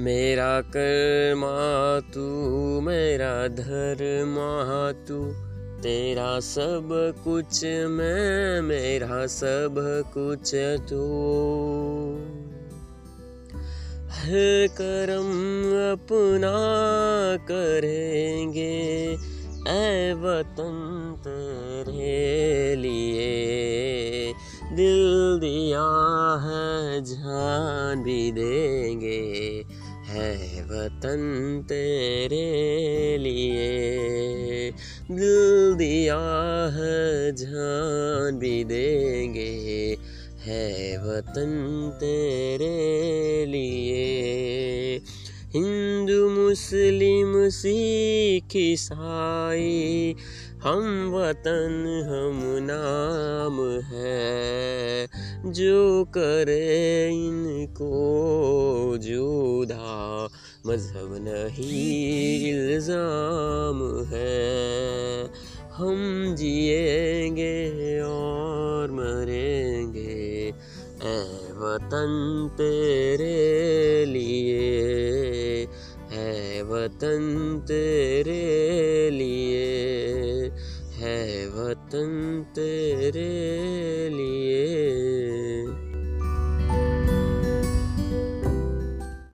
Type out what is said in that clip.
मेरा कर्मा तू, मेरा धर्मा तू, तेरा सब कुछ मैं, मेरा सब कुछ तू। है करम अपना करेंगे, ऐ वतन तेरे लिए। दिल दिया है, जान भी देंगे है वतन तेरे लिए। दिल दिया है जान भी देंगे। है वतन तेरे लिए। हिंदू मुस्लिम सिख ईसाई हम वतन, हम नाम है। जो करे इनको जुदा, मज़हब नहीं, इल्ज़ाम है। हम जिएँगे और मरेंगे, ऐ वतन तेरे लिए। वतन तेरे लिए है वतन तेरे लिए।